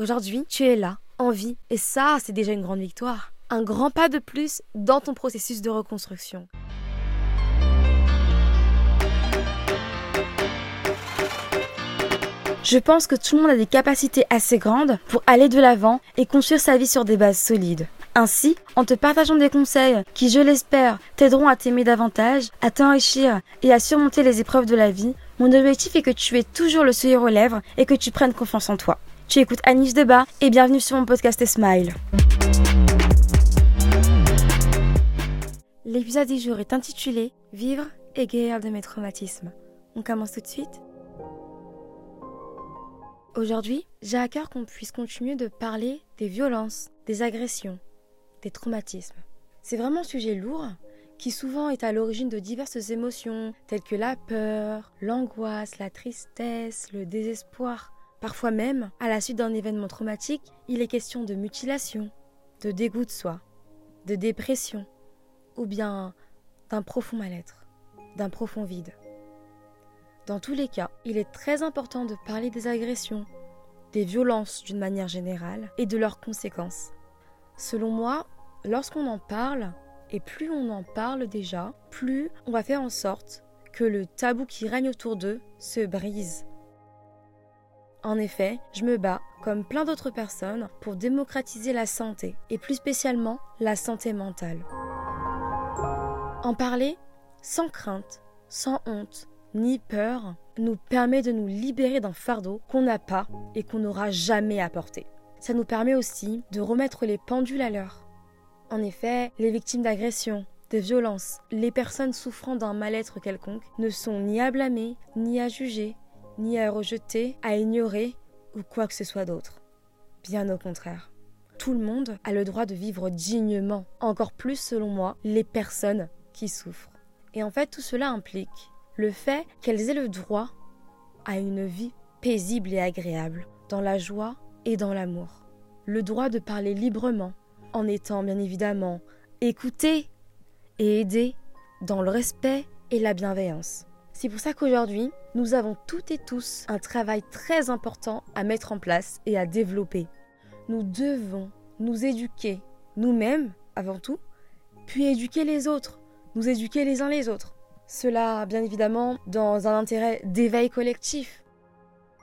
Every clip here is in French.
Aujourd'hui, tu es là, en vie, et ça, c'est déjà une grande victoire. Un grand pas de plus dans ton processus de reconstruction. Je pense que tout le monde a des capacités assez grandes pour aller de l'avant et construire sa vie sur des bases solides. Ainsi, en te partageant des conseils qui, je l'espère, t'aideront à t'aimer davantage, à t'enrichir et à surmonter les épreuves de la vie, mon objectif est que tu aies toujours le sourire aux lèvres et que tu prennes confiance en toi. Tu écoutes Anish Debat et bienvenue sur mon podcast Smile. L'épisode du jour est intitulé Vivre et guérir de mes traumatismes. On commence tout de suite Aujourd'hui, j'ai à cœur qu'on puisse continuer de parler des violences, des agressions, des traumatismes. C'est vraiment un sujet lourd qui souvent est à l'origine de diverses émotions telles que la peur, l'angoisse, la tristesse, le désespoir. Parfois même, à la suite d'un événement traumatique, il est question de mutilation, de dégoût de soi, de dépression, ou bien d'un profond mal-être, d'un profond vide. Dans tous les cas, il est très important de parler des agressions, des violences d'une manière générale et de leurs conséquences. Selon moi, lorsqu'on en parle, et plus on en parle déjà, plus on va faire en sorte que le tabou qui règne autour d'eux se brise. En effet, je me bats, comme plein d'autres personnes, pour démocratiser la santé, et plus spécialement la santé mentale. En parler, sans crainte, sans honte, ni peur nous permet de nous libérer d'un fardeau qu'on n'a pas et qu'on n'aura jamais porter. Ça nous permet aussi de remettre les pendules à l'heure. En effet, les victimes d'agressions, de violences, les personnes souffrant d'un mal-être quelconque ne sont ni à blâmer, ni à juger, ni à rejeter, à ignorer ou quoi que ce soit d'autre. Bien au contraire. Tout le monde a le droit de vivre dignement, encore plus selon moi, les personnes qui souffrent. Et en fait, tout cela implique le fait qu'elles aient le droit à une vie paisible et agréable, dans la joie et dans l'amour. Le droit de parler librement, en étant bien évidemment écoutées et aidées dans le respect et la bienveillance. C'est pour ça qu'aujourd'hui, nous avons toutes et tous un travail très important à mettre en place et à développer. Nous devons nous éduquer nous-mêmes avant tout, puis éduquer les autres, nous éduquer les uns les autres. Cela, bien évidemment, dans un intérêt d'éveil collectif.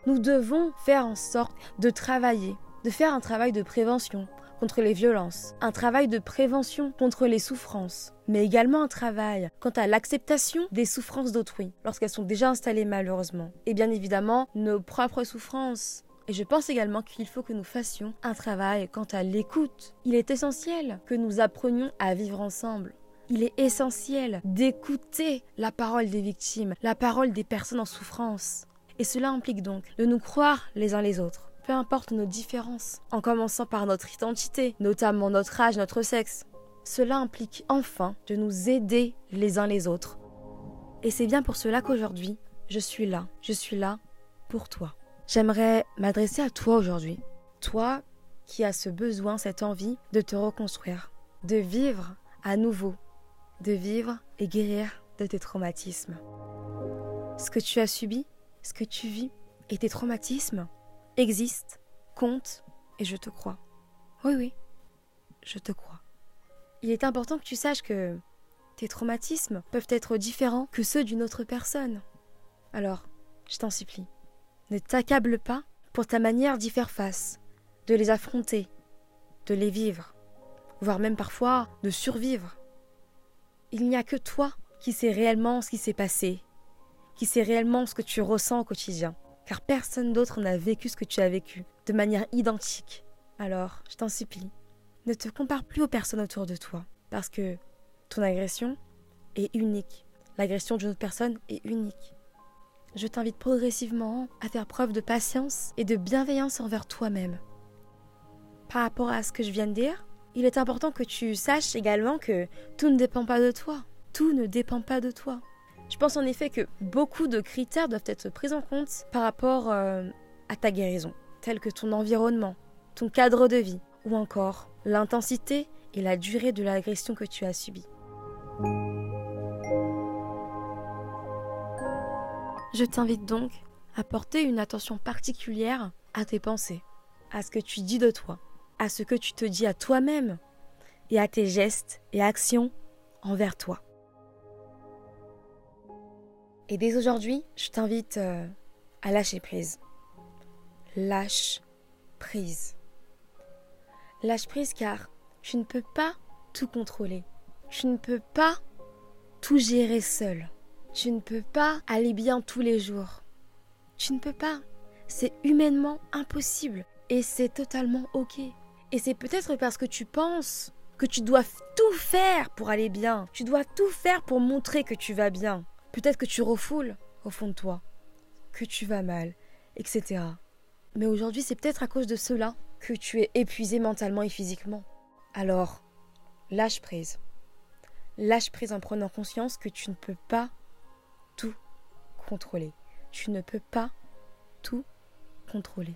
Nous devons faire en sorte de travailler, de faire un travail de prévention contre les violences, un travail de prévention contre les souffrances, mais également un travail quant à l'acceptation des souffrances d'autrui, lorsqu'elles sont déjà installées malheureusement, et bien évidemment nos propres souffrances. Et je pense également qu'il faut que nous fassions un travail quant à l'écoute. Il est essentiel que nous apprenions à vivre ensemble, il est essentiel d'écouter la parole des victimes, la parole des personnes en souffrance. Et cela implique donc de nous croire les uns les autres, peu importe nos différences, en commençant par notre identité, notamment notre âge, notre sexe. Cela implique enfin de nous aider les uns les autres. Et c'est bien pour cela qu'aujourd'hui, je suis là, je suis là pour toi. J'aimerais m'adresser à toi aujourd'hui, toi qui as ce besoin, cette envie de te reconstruire, de vivre à nouveau de vivre et guérir de tes traumatismes. Ce que tu as subi, ce que tu vis et tes traumatismes existent, comptent et je te crois. Oui, oui, je te crois. Il est important que tu saches que tes traumatismes peuvent être différents que ceux d'une autre personne. Alors, je t'en supplie, ne t'accable pas pour ta manière d'y faire face, de les affronter, de les vivre, voire même parfois de survivre il n'y a que toi qui sais réellement ce qui s'est passé, qui sais réellement ce que tu ressens au quotidien, car personne d'autre n'a vécu ce que tu as vécu, de manière identique. Alors, je t'en supplie, ne te compare plus aux personnes autour de toi, parce que ton agression est unique. L'agression d'une autre personne est unique. Je t'invite progressivement à faire preuve de patience et de bienveillance envers toi-même. Par rapport à ce que je viens de dire, il est important que tu saches également que tout ne dépend pas de toi. Tout ne dépend pas de toi. Je pense en effet que beaucoup de critères doivent être pris en compte par rapport euh, à ta guérison, tels que ton environnement, ton cadre de vie, ou encore l'intensité et la durée de l'agression que tu as subie. Je t'invite donc à porter une attention particulière à tes pensées, à ce que tu dis de toi, à ce que tu te dis à toi-même et à tes gestes et actions envers toi. Et dès aujourd'hui, je t'invite euh, à lâcher prise. Lâche prise. Lâche prise car tu ne peux pas tout contrôler. Tu ne peux pas tout gérer seul. Tu ne peux pas aller bien tous les jours. Tu ne peux pas. C'est humainement impossible. Et c'est totalement OK. Et c'est peut-être parce que tu penses que tu dois tout faire pour aller bien. Tu dois tout faire pour montrer que tu vas bien. Peut-être que tu refoules au fond de toi que tu vas mal, etc. Mais aujourd'hui, c'est peut-être à cause de cela que tu es épuisé mentalement et physiquement. Alors, lâche prise. Lâche prise en prenant conscience que tu ne peux pas tout contrôler. Tu ne peux pas tout contrôler.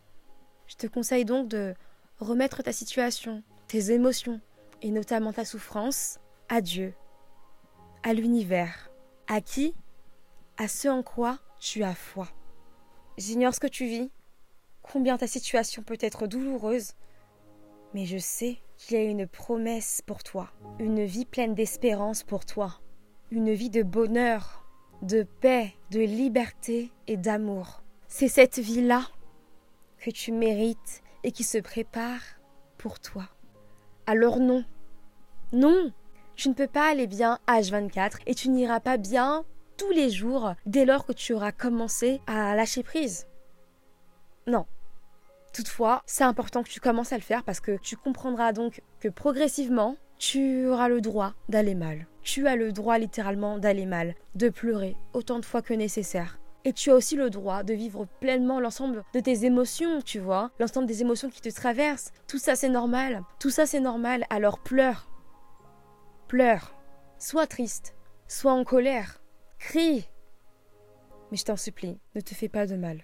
Je te conseille donc de remettre ta situation, tes émotions, et notamment ta souffrance, à Dieu, à l'univers, à qui À ce en quoi tu as foi. J'ignore ce que tu vis, combien ta situation peut être douloureuse, mais je sais qu'il y a une promesse pour toi, une vie pleine d'espérance pour toi, une vie de bonheur, de paix, de liberté et d'amour. C'est cette vie-là que tu mérites et qui se prépare pour toi. Alors non, non, tu ne peux pas aller bien H24 et tu n'iras pas bien tous les jours dès lors que tu auras commencé à lâcher prise. Non. Toutefois, c'est important que tu commences à le faire parce que tu comprendras donc que progressivement, tu auras le droit d'aller mal. Tu as le droit littéralement d'aller mal, de pleurer autant de fois que nécessaire. Et tu as aussi le droit de vivre pleinement l'ensemble de tes émotions, tu vois, l'ensemble des émotions qui te traversent. Tout ça c'est normal. Tout ça c'est normal, alors pleure. Pleure. Sois triste. Sois en colère. Crie. Mais je t'en supplie, ne te fais pas de mal.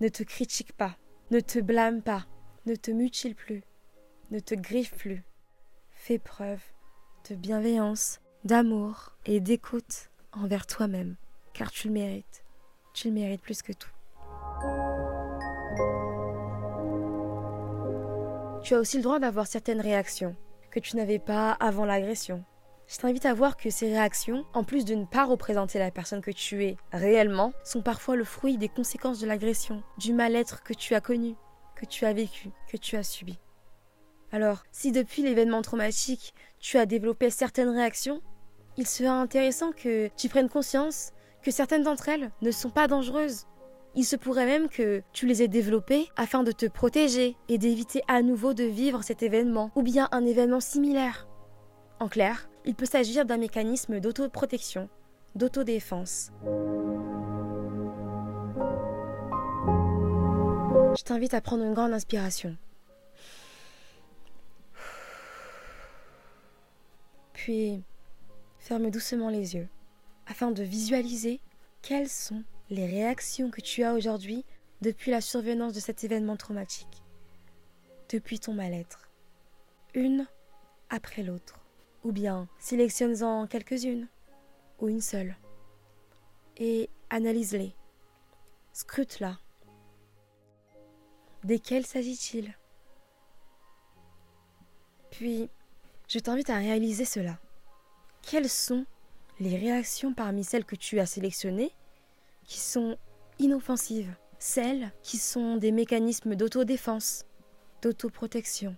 Ne te critique pas, ne te blâme pas, ne te mutile plus, ne te griffe plus. Fais preuve de bienveillance, d'amour et d'écoute envers toi-même, car tu le mérites. Tu le mérites plus que tout. Tu as aussi le droit d'avoir certaines réactions que tu n'avais pas avant l'agression, je t'invite à voir que ces réactions, en plus de ne pas représenter la personne que tu es réellement, sont parfois le fruit des conséquences de l'agression, du mal-être que tu as connu, que tu as vécu, que tu as subi. Alors, si depuis l'événement traumatique, tu as développé certaines réactions, il serait intéressant que tu prennes conscience que certaines d'entre elles ne sont pas dangereuses. Il se pourrait même que tu les aies développées afin de te protéger et d'éviter à nouveau de vivre cet événement ou bien un événement similaire. En clair, il peut s'agir d'un mécanisme d'autoprotection, d'autodéfense. Je t'invite à prendre une grande inspiration. Puis, ferme doucement les yeux afin de visualiser quelles sont les réactions que tu as aujourd'hui depuis la survenance de cet événement traumatique, depuis ton mal-être, une après l'autre. Ou bien sélectionne-en quelques-unes, ou une seule, et analyse-les, scrute-la. Desquelles s'agit-il? Puis, je t'invite à réaliser cela. Quelles sont les réactions parmi celles que tu as sélectionnées qui sont inoffensives, celles qui sont des mécanismes d'autodéfense, d'autoprotection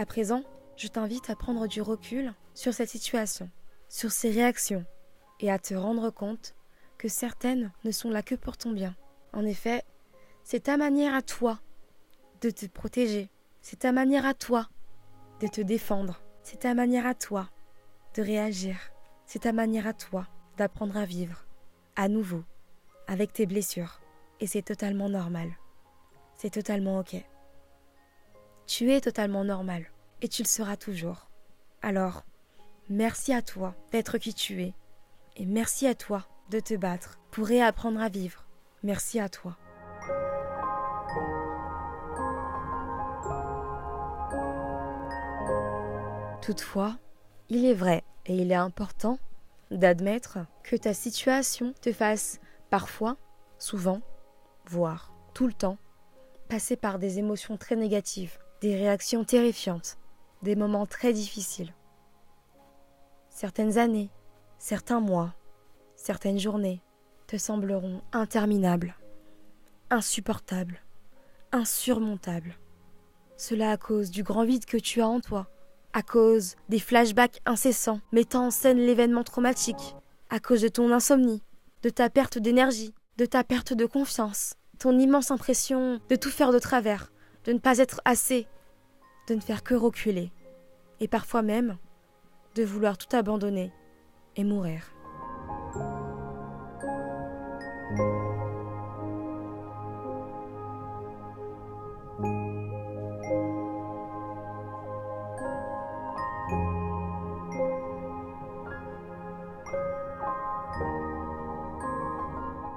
À présent, je t'invite à prendre du recul sur cette situation, sur ces réactions, et à te rendre compte que certaines ne sont là que pour ton bien. En effet, c'est ta manière à toi de te protéger, c'est ta manière à toi de te défendre, c'est ta manière à toi de réagir, c'est ta manière à toi d'apprendre à vivre, à nouveau, avec tes blessures. Et c'est totalement normal. C'est totalement ok. Tu es totalement normal et tu le seras toujours. Alors, merci à toi d'être qui tu es et merci à toi de te battre pour réapprendre à vivre. Merci à toi. Toutefois, il est vrai et il est important d'admettre que ta situation te fasse parfois, souvent, voire tout le temps, passer par des émotions très négatives, des réactions terrifiantes, des moments très difficiles. Certaines années, certains mois, certaines journées te sembleront interminables, insupportables, insurmontables. Cela à cause du grand vide que tu as en toi, à cause des flashbacks incessants mettant en scène l'événement traumatique, à cause de ton insomnie, de ta perte d'énergie, de ta perte de confiance, ton immense impression de tout faire de travers, de ne pas être assez, de ne faire que reculer, et parfois même de vouloir tout abandonner et mourir.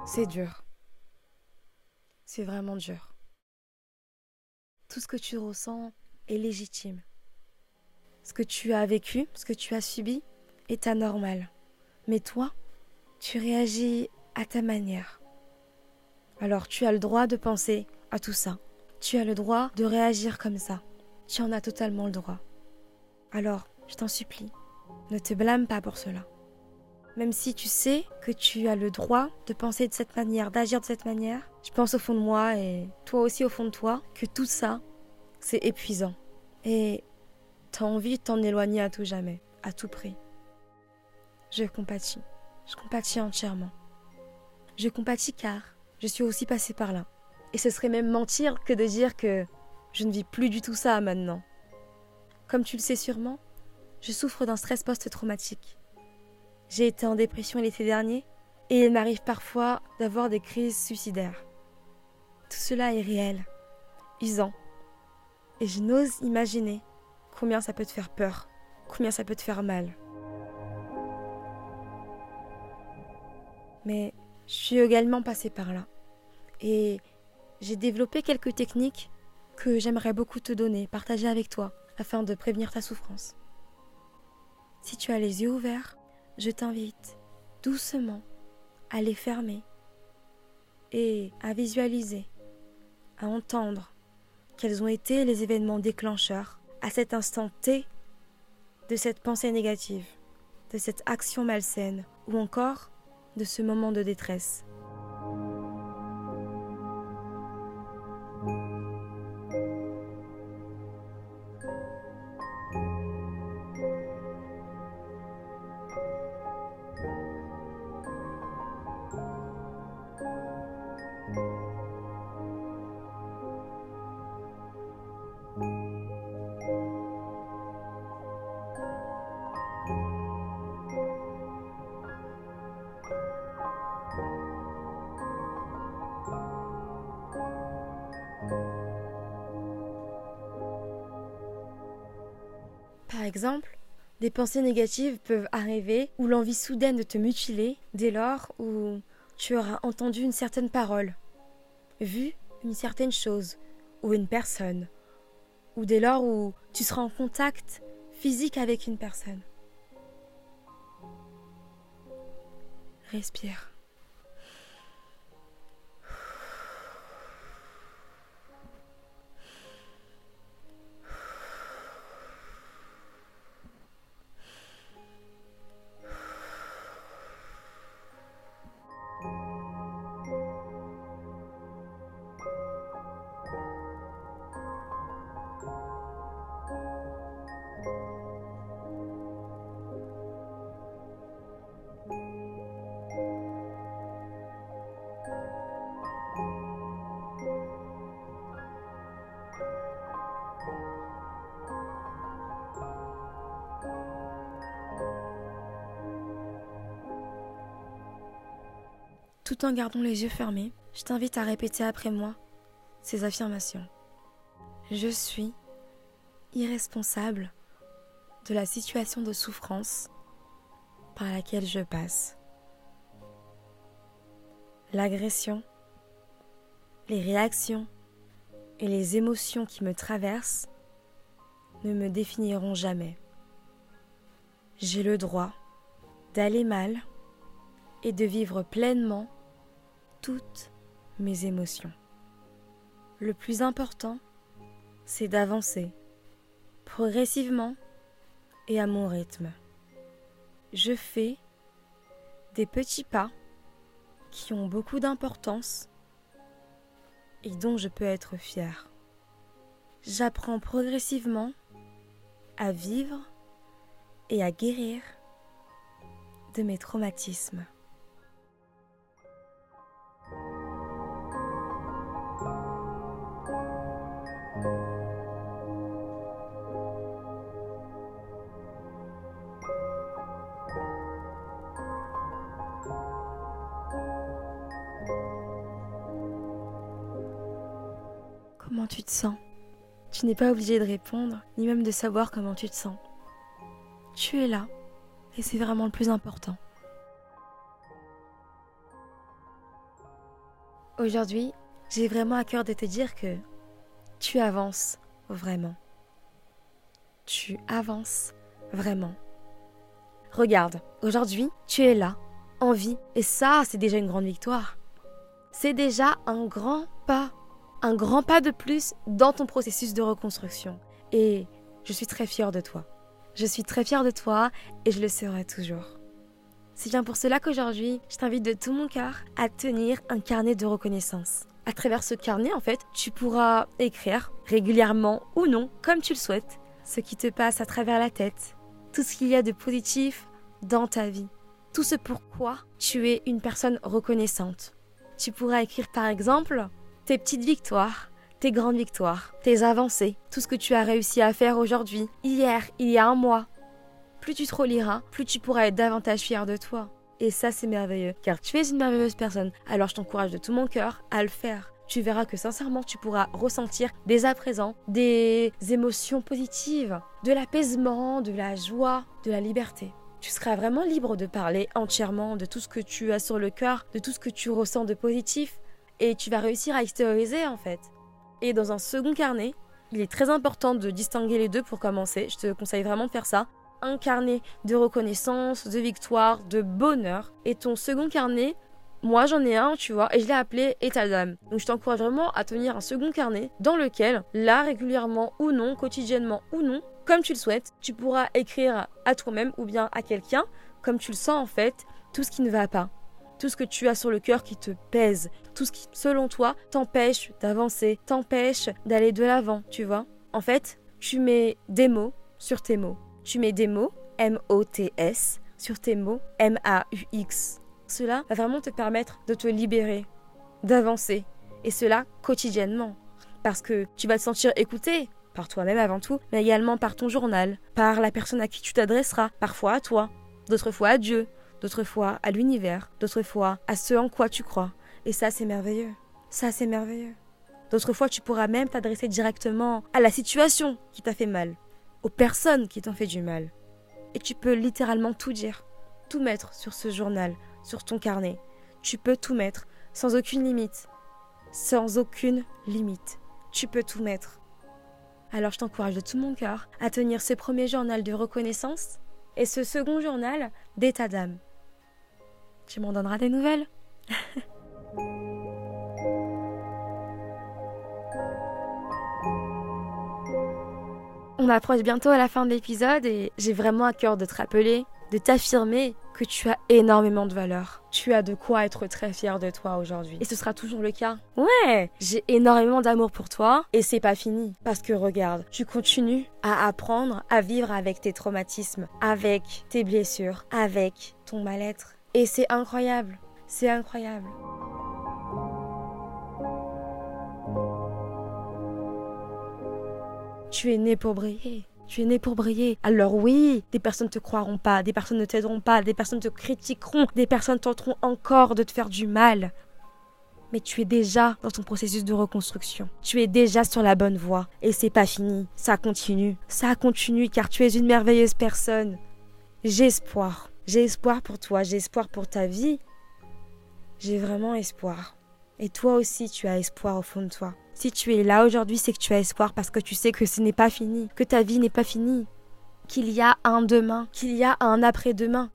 C'est dur. C'est vraiment dur. Tout ce que tu ressens est légitime. Ce que tu as vécu, ce que tu as subi, est anormal. Mais toi, tu réagis à ta manière. Alors tu as le droit de penser à tout ça. Tu as le droit de réagir comme ça. Tu en as totalement le droit. Alors, je t'en supplie, ne te blâme pas pour cela. Même si tu sais que tu as le droit de penser de cette manière, d'agir de cette manière, je pense au fond de moi et toi aussi au fond de toi que tout ça, c'est épuisant. Et t'as envie de t'en éloigner à tout jamais, à tout prix. Je compatis. Je compatis entièrement. Je compatis car je suis aussi passée par là. Et ce serait même mentir que de dire que je ne vis plus du tout ça maintenant. Comme tu le sais sûrement, je souffre d'un stress post-traumatique. J'ai été en dépression l'été dernier et il m'arrive parfois d'avoir des crises suicidaires. Tout cela est réel, usant. Et je n'ose imaginer combien ça peut te faire peur, combien ça peut te faire mal. Mais je suis également passée par là. Et j'ai développé quelques techniques que j'aimerais beaucoup te donner, partager avec toi, afin de prévenir ta souffrance. Si tu as les yeux ouverts, je t'invite doucement à les fermer et à visualiser, à entendre quels ont été les événements déclencheurs à cet instant T de cette pensée négative, de cette action malsaine ou encore de ce moment de détresse. Exemple, des pensées négatives peuvent arriver ou l'envie soudaine de te mutiler dès lors où tu auras entendu une certaine parole, vu une certaine chose ou une personne, ou dès lors où tu seras en contact physique avec une personne. Respire. Tout en gardant les yeux fermés, je t'invite à répéter après moi ces affirmations. Je suis irresponsable de la situation de souffrance par laquelle je passe. L'agression, les réactions et les émotions qui me traversent ne me définiront jamais. j'ai le droit d'aller mal et de vivre pleinement toutes mes émotions. Le plus important, c'est d'avancer progressivement et à mon rythme. Je fais des petits pas qui ont beaucoup d'importance et dont je peux être fière. J'apprends progressivement à vivre et à guérir de mes traumatismes. Tu n'es pas obligé de répondre, ni même de savoir comment tu te sens. Tu es là, et c'est vraiment le plus important. Aujourd'hui, j'ai vraiment à cœur de te dire que tu avances vraiment. Tu avances vraiment. Regarde, aujourd'hui, tu es là, en vie, et ça, c'est déjà une grande victoire. C'est déjà un grand pas un grand pas de plus dans ton processus de reconstruction. Et je suis très fière de toi. Je suis très fière de toi et je le serai toujours. C'est bien pour cela qu'aujourd'hui, je t'invite de tout mon cœur à tenir un carnet de reconnaissance. À travers ce carnet, en fait, tu pourras écrire régulièrement ou non, comme tu le souhaites, ce qui te passe à travers la tête, tout ce qu'il y a de positif dans ta vie, tout ce pourquoi tu es une personne reconnaissante. Tu pourras écrire par exemple tes petites victoires, tes grandes victoires, tes avancées, tout ce que tu as réussi à faire aujourd'hui, hier, il y a un mois. Plus tu te reliras, plus tu pourras être davantage fier de toi. Et ça, c'est merveilleux, car tu es une merveilleuse personne. Alors je t'encourage de tout mon cœur à le faire. Tu verras que sincèrement, tu pourras ressentir dès à présent des émotions positives, de l'apaisement, de la joie, de la liberté. Tu seras vraiment libre de parler entièrement de tout ce que tu as sur le cœur, de tout ce que tu ressens de positif, et tu vas réussir à extérioriser en fait. Et dans un second carnet, il est très important de distinguer les deux pour commencer. Je te conseille vraiment de faire ça. Un carnet de reconnaissance, de victoire, de bonheur. Et ton second carnet, moi j'en ai un, tu vois, et je l'ai appelé état d'âme. Donc je t'encourage vraiment à tenir un second carnet dans lequel, là régulièrement ou non, quotidiennement ou non, comme tu le souhaites, tu pourras écrire à toi-même ou bien à quelqu'un, comme tu le sens en fait, tout ce qui ne va pas tout ce que tu as sur le cœur qui te pèse, tout ce qui, selon toi, t'empêche d'avancer, t'empêche d'aller de l'avant, tu vois. En fait, tu mets des mots sur tes mots. Tu mets des mots, M-O-T-S, sur tes mots, M-A-U-X. Cela va vraiment te permettre de te libérer, d'avancer, et cela quotidiennement. Parce que tu vas te sentir écouté, par toi-même avant tout, mais également par ton journal, par la personne à qui tu t'adresseras, parfois à toi, d'autres fois à Dieu, d'autres fois à l'univers, d'autres fois à ce en quoi tu crois. Et ça, c'est merveilleux. Ça, c'est merveilleux. D'autres fois, tu pourras même t'adresser directement à la situation qui t'a fait mal, aux personnes qui t'ont fait du mal. Et tu peux littéralement tout dire, tout mettre sur ce journal, sur ton carnet. Tu peux tout mettre, sans aucune limite. Sans aucune limite. Tu peux tout mettre. Alors je t'encourage de tout mon cœur à tenir ce premier journal de reconnaissance et ce second journal d'état d'âme. Tu m'en donneras des nouvelles On approche bientôt à la fin de l'épisode et j'ai vraiment à cœur de te rappeler, de t'affirmer que tu as énormément de valeur. Tu as de quoi être très fier de toi aujourd'hui. Et ce sera toujours le cas. Ouais, j'ai énormément d'amour pour toi et c'est pas fini. Parce que regarde, tu continues à apprendre à vivre avec tes traumatismes, avec tes blessures, avec ton mal-être. Et c'est incroyable. C'est incroyable. Tu es né pour briller. Tu es né pour briller. Alors oui, des personnes ne te croiront pas, des personnes ne t'aideront pas, des personnes te critiqueront, des personnes tenteront encore de te faire du mal. Mais tu es déjà dans ton processus de reconstruction. Tu es déjà sur la bonne voie. Et c'est pas fini. Ça continue. Ça continue car tu es une merveilleuse personne. J'ai espoir. J'ai espoir pour toi, j'ai espoir pour ta vie. J'ai vraiment espoir. Et toi aussi, tu as espoir au fond de toi. Si tu es là aujourd'hui, c'est que tu as espoir parce que tu sais que ce n'est pas fini, que ta vie n'est pas finie. qu'il y a un demain, qu'il y a un après-demain.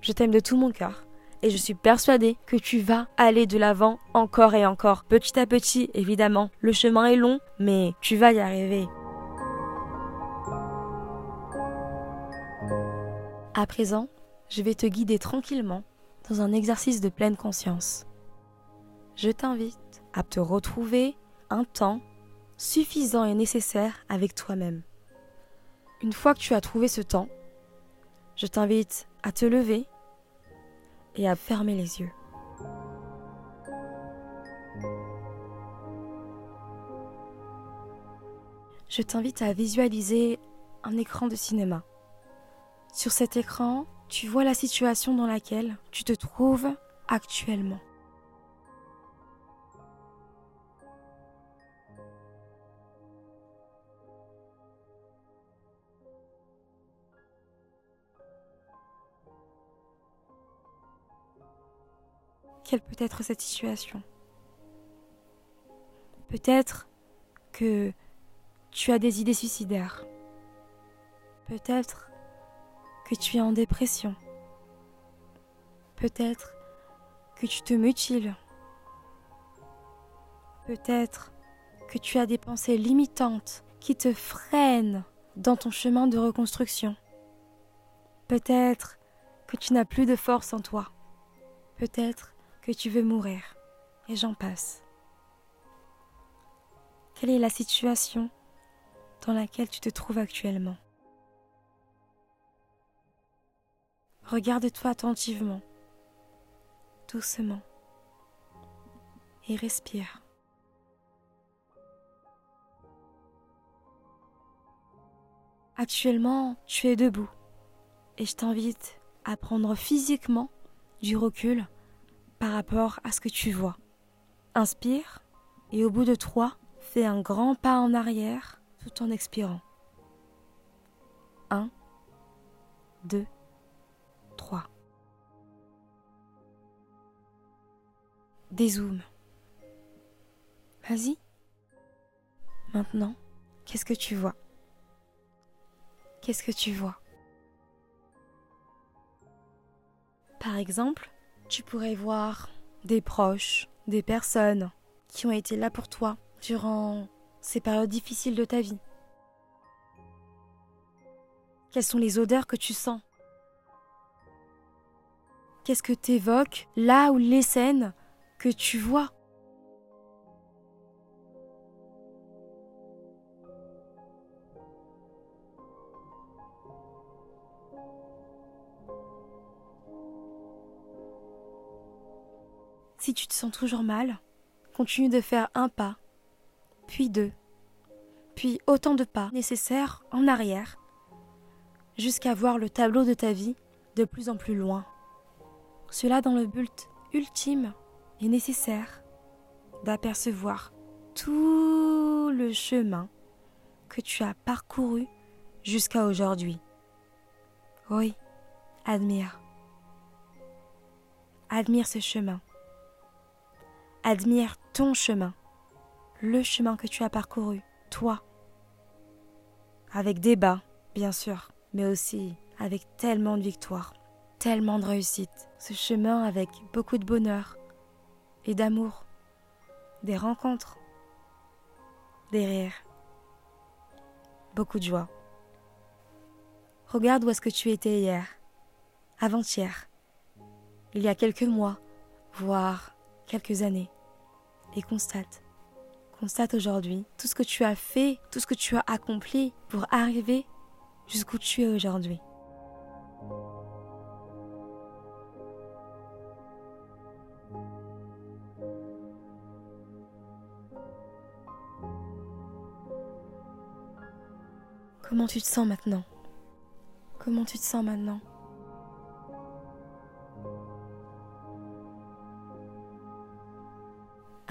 Je t'aime de tout mon cœur et je suis persuadée que tu vas aller de l'avant encore et encore, petit à petit évidemment. Le chemin est long, mais tu vas y arriver. À présent, je vais te guider tranquillement dans un exercice de pleine conscience. Je t'invite à te retrouver un temps suffisant et nécessaire avec toi-même. Une fois que tu as trouvé ce temps, je t'invite à te lever et à fermer les yeux. Je t'invite à visualiser un écran de cinéma. Sur cet écran, tu vois la situation dans laquelle tu te trouves actuellement. Quelle peut être cette situation Peut-être que tu as des idées suicidaires. Peut-être que tu es en dépression. Peut-être que tu te mutiles. Peut-être que tu as des pensées limitantes qui te freinent dans ton chemin de reconstruction. Peut-être que tu n'as plus de force en toi. Peut-être que tu veux mourir. Et j'en passe. Quelle est la situation dans laquelle tu te trouves actuellement? Regarde-toi attentivement, doucement, et respire. Actuellement, tu es debout et je t'invite à prendre physiquement du recul par rapport à ce que tu vois. Inspire et au bout de trois, fais un grand pas en arrière tout en expirant. Un, deux, trois. Dézoome. Vas-y. Maintenant, qu'est-ce que tu vois? Qu'est-ce que tu vois? Par exemple, tu pourrais voir des proches, des personnes qui ont été là pour toi durant ces périodes difficiles de ta vie. Quelles sont les odeurs que tu sens? Qu'est-ce que t'évoques là où les scènes que tu vois? Si tu te sens toujours mal, continue de faire un pas, puis deux, puis autant de pas nécessaires en arrière, jusqu'à voir le tableau de ta vie de plus en plus loin. Cela dans le but ultime et nécessaire d'apercevoir tout le chemin que tu as parcouru jusqu'à aujourd'hui. Oui, admire. Admire ce chemin. Admire ton chemin, le chemin que tu as parcouru, toi. Avec des bas, bien sûr, mais aussi avec tellement de victoires, tellement de réussite. Ce chemin avec beaucoup de bonheur et d'amour, des rencontres, des rires, beaucoup de joie. Regarde où est-ce que tu étais hier, avant-hier, il y a quelques mois, voire quelques années et constate. Constate aujourd'hui tout ce que tu as fait, tout ce que tu as accompli pour arriver jusqu'où tu es aujourd'hui. Comment tu te sens maintenant? Comment tu te sens maintenant?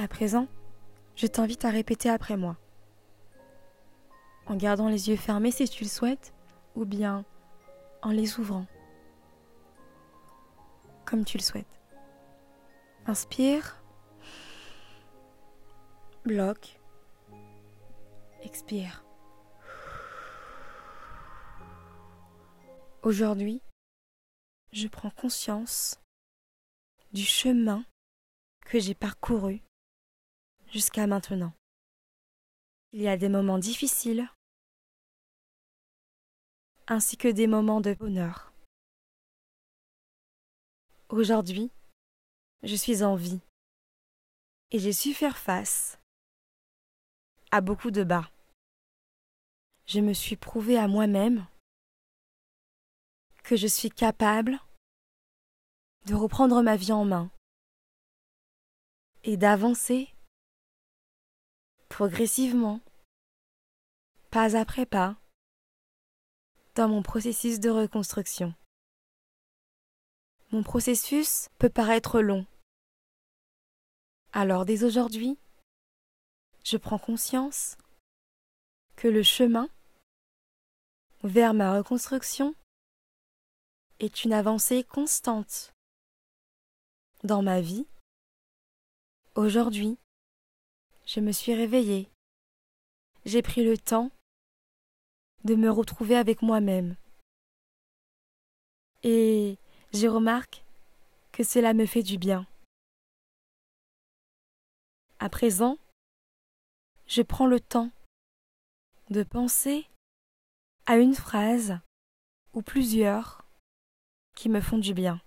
À présent, je t'invite à répéter après moi. En gardant les yeux fermés si tu le souhaites, ou bien en les ouvrant. Comme tu le souhaites. Inspire. Bloque. Expire. Aujourd'hui, je prends conscience du chemin que j'ai parcouru jusqu'à maintenant. Il y a des moments difficiles ainsi que des moments de bonheur. Aujourd'hui, je suis en vie et j'ai su faire face à beaucoup de bas. Je me suis prouvé à moi-même que je suis capable de reprendre ma vie en main et d'avancer progressivement, pas après pas, dans mon processus de reconstruction. Mon processus peut paraître long. Alors dès aujourd'hui, je prends conscience que le chemin vers ma reconstruction est une avancée constante dans ma vie. Aujourd'hui, je me suis réveillée. J'ai pris le temps de me retrouver avec moi-même. Et je remarque que cela me fait du bien. À présent, je prends le temps de penser à une phrase ou plusieurs qui me font du bien.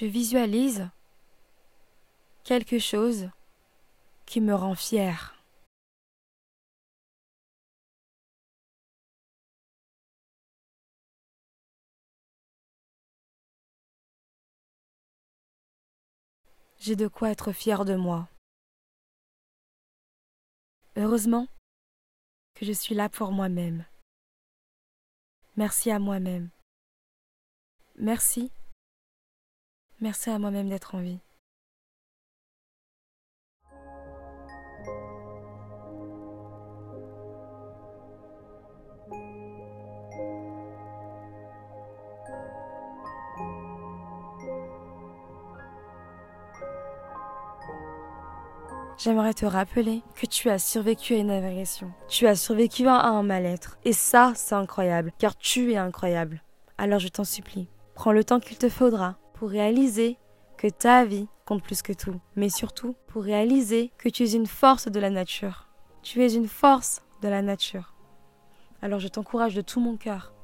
Je visualise quelque chose qui me rend fier. J'ai de quoi être fier de moi. Heureusement que je suis là pour moi-même. Merci à moi-même. Merci. Merci à moi-même d'être en vie. J'aimerais te rappeler que tu as survécu à une agression. Tu as survécu à un mal-être. Et ça, c'est incroyable, car tu es incroyable. Alors je t'en supplie, prends le temps qu'il te faudra pour réaliser que ta vie compte plus que tout, mais surtout pour réaliser que tu es une force de la nature. Tu es une force de la nature. Alors je t'encourage de tout mon cœur,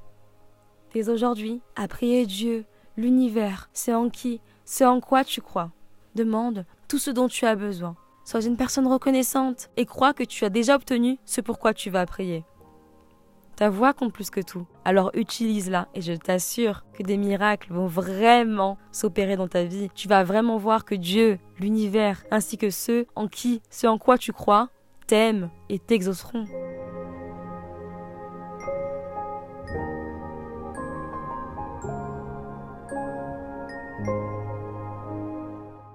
dès aujourd'hui, à prier Dieu, l'univers, c'est en qui, c'est en quoi tu crois. Demande tout ce dont tu as besoin. Sois une personne reconnaissante et crois que tu as déjà obtenu ce pourquoi tu vas prier. Ta voix compte plus que tout. Alors utilise-la et je t'assure que des miracles vont vraiment s'opérer dans ta vie. Tu vas vraiment voir que Dieu, l'univers, ainsi que ceux en qui, ceux en quoi tu crois, t'aiment et t'exauceront.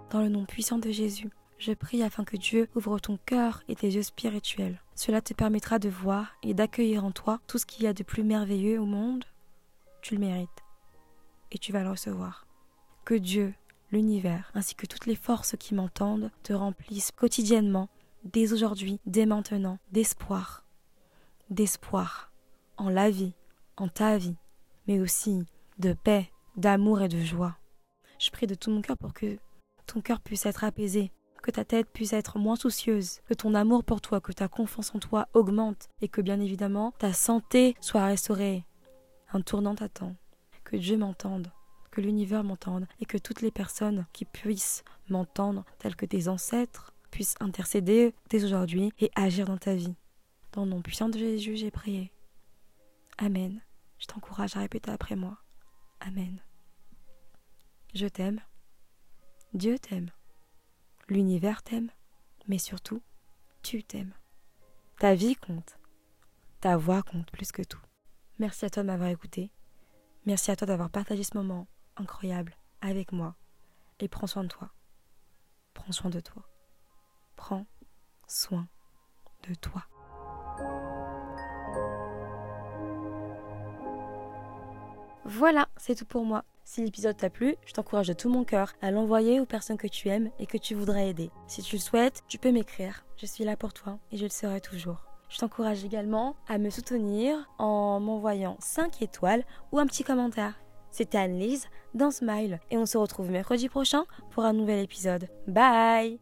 Dans le nom puissant de Jésus, je prie afin que Dieu ouvre ton cœur et tes yeux spirituels. Cela te permettra de voir et d'accueillir en toi tout ce qu'il y a de plus merveilleux au monde. Tu le mérites et tu vas le recevoir. Que Dieu, l'univers, ainsi que toutes les forces qui m'entendent, te remplissent quotidiennement, dès aujourd'hui, dès maintenant, d'espoir. D'espoir en la vie, en ta vie, mais aussi de paix, d'amour et de joie. Je prie de tout mon cœur pour que ton cœur puisse être apaisé, que ta tête puisse être moins soucieuse, que ton amour pour toi, que ta confiance en toi augmente et que bien évidemment ta santé soit restaurée. Un tournant t'attend. Que Dieu m'entende, que l'univers m'entende et que toutes les personnes qui puissent m'entendre, telles que tes ancêtres, puissent intercéder dès aujourd'hui et agir dans ta vie. Dans le nom puissant de Jésus, j'ai prié. Amen. Je t'encourage à répéter après moi. Amen. Je t'aime. Dieu t'aime. L'univers t'aime, mais surtout, tu t'aimes. Ta vie compte. Ta voix compte plus que tout. Merci à toi de m'avoir écouté. Merci à toi d'avoir partagé ce moment incroyable avec moi. Et prends soin de toi. Prends soin de toi. Prends soin de toi. Voilà, c'est tout pour moi. Si l'épisode t'a plu, je t'encourage de tout mon cœur à l'envoyer aux personnes que tu aimes et que tu voudrais aider. Si tu le souhaites, tu peux m'écrire. Je suis là pour toi et je le serai toujours. Je t'encourage également à me soutenir en m'envoyant 5 étoiles ou un petit commentaire. C'était Anne-Lise dans Smile et on se retrouve mercredi prochain pour un nouvel épisode. Bye